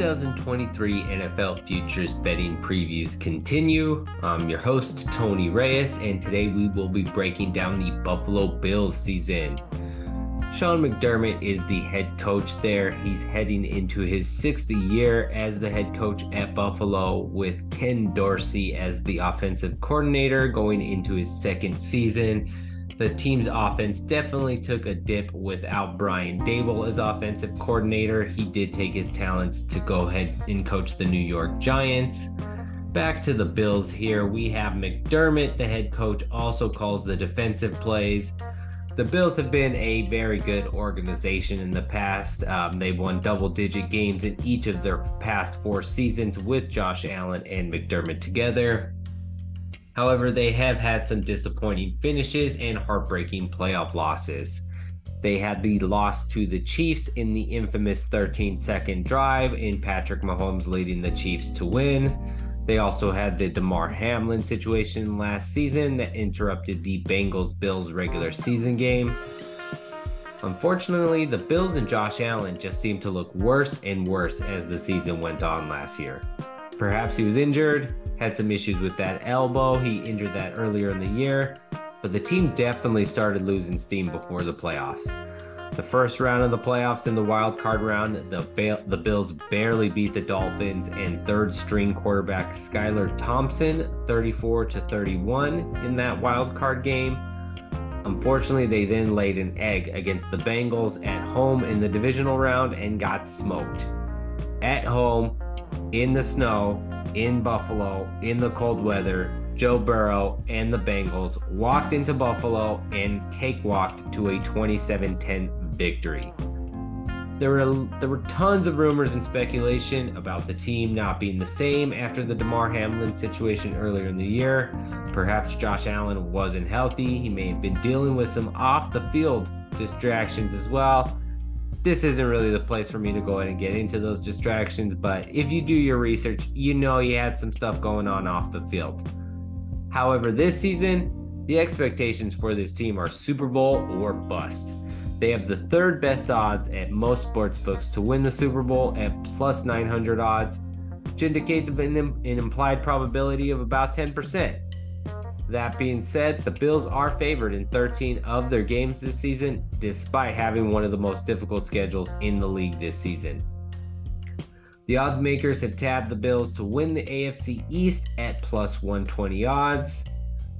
2023 NFL Futures betting previews continue. I'm your host, Tony Reyes, and today we will be breaking down the Buffalo Bills season. Sean McDermott is the head coach there. He's heading into his sixth year as the head coach at Buffalo, with Ken Dorsey as the offensive coordinator going into his second season the team's offense definitely took a dip without Brian Daboll as offensive coordinator. He did take his talents to go ahead and coach the New York Giants. Back to the Bills here. We have McDermott, the head coach, also calls the defensive plays. The Bills have been a very good organization in the past. Um, they've won double digit games in each of their past four seasons with Josh Allen and McDermott together. However, they have had some disappointing finishes and heartbreaking playoff losses. They had the loss to the Chiefs in the infamous 13 second drive, in Patrick Mahomes leading the Chiefs to win. They also had the Damar Hamlin situation last season that interrupted the Bengals Bills regular season game. Unfortunately, the Bills and Josh Allen just seemed to look worse and worse as the season went on last year. Perhaps he was injured, had some issues with that elbow. He injured that earlier in the year, but the team definitely started losing steam before the playoffs. The first round of the playoffs in the wild card round, the the Bills barely beat the Dolphins and third string quarterback Skylar Thompson 34 to 31 in that wild card game. Unfortunately, they then laid an egg against the Bengals at home in the divisional round and got smoked. At home, in the snow, in Buffalo in the cold weather, Joe Burrow and the Bengals walked into Buffalo and cakewalked to a 27-10 victory. There were there were tons of rumors and speculation about the team not being the same after the Damar Hamlin situation earlier in the year. Perhaps Josh Allen wasn't healthy. He may have been dealing with some off the field distractions as well this isn't really the place for me to go ahead and get into those distractions, but if you do your research, you know you had some stuff going on off the field. However, this season, the expectations for this team are Super Bowl or bust. They have the third best odds at most sports books to win the Super Bowl at plus 900 odds, which indicates an, an implied probability of about 10%. That being said, the Bills are favored in 13 of their games this season, despite having one of the most difficult schedules in the league this season. The odds makers have tabbed the Bills to win the AFC East at plus 120 odds.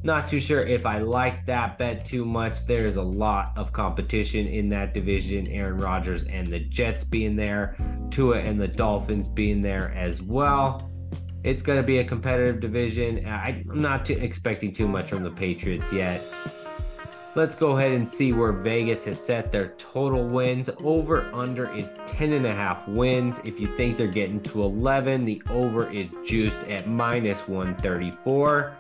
Not too sure if I like that bet too much. There is a lot of competition in that division. Aaron Rodgers and the Jets being there, Tua and the Dolphins being there as well. It's going to be a competitive division. Uh, I'm not too, expecting too much from the Patriots yet. Let's go ahead and see where Vegas has set their total wins. Over under is 10.5 wins. If you think they're getting to 11, the over is juiced at minus 134.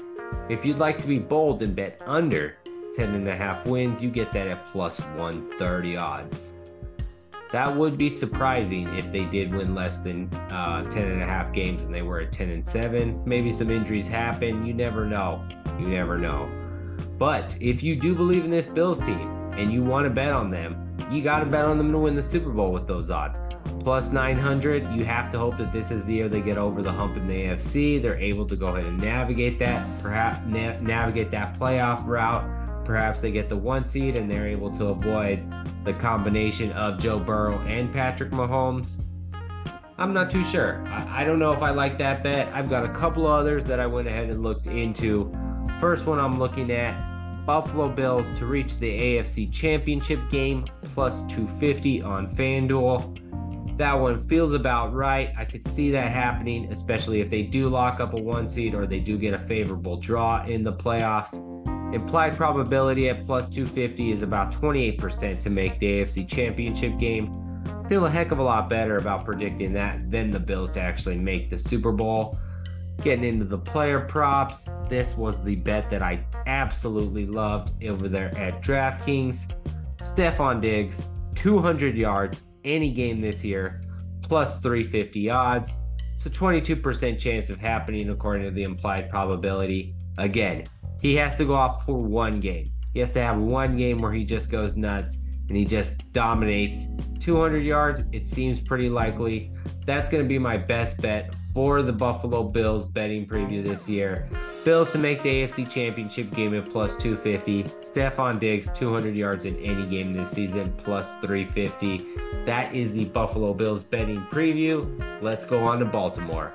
If you'd like to be bold and bet under 10.5 wins, you get that at plus 130 odds. That would be surprising if they did win less than uh, 10 and a half games and they were at 10 and 7. Maybe some injuries happen. You never know. You never know. But if you do believe in this Bills team and you want to bet on them, you got to bet on them to win the Super Bowl with those odds. Plus 900, you have to hope that this is the year they get over the hump in the AFC. They're able to go ahead and navigate that, perhaps na- navigate that playoff route perhaps they get the one seed and they're able to avoid the combination of Joe Burrow and Patrick Mahomes. I'm not too sure. I, I, don't know if I like that bet. I've got a couple others that I went ahead and looked into. First one I'm looking at Buffalo Bills to reach the AFC Championship game plus 250 on FanDuel. That one feels about right. I could see that happening, especially if they do lock up a one seed or they do get a favorable draw in the playoffs. Implied probability at plus 250 is about 28% to make the AFC Championship game. Feel a heck of a lot better about predicting that than the Bills to actually make the Super Bowl. Getting into the player props, this was the bet that I absolutely loved over there at DraftKings. Stefon Diggs, 200 yards any game this year, plus 350 odds. It's a 22% chance of happening according to the implied probability. Again, he has to go off for one game. He has to have one game where he just goes nuts and he just dominates 200 yards. It seems pretty likely. That's going to be my best bet for the Buffalo Bills betting preview this year. Bills to make the AFC Championship game at plus 250. Stefon Diggs, 200 yards in any game this season, plus 350. That is the Buffalo Bills betting preview. Let's go on to Baltimore.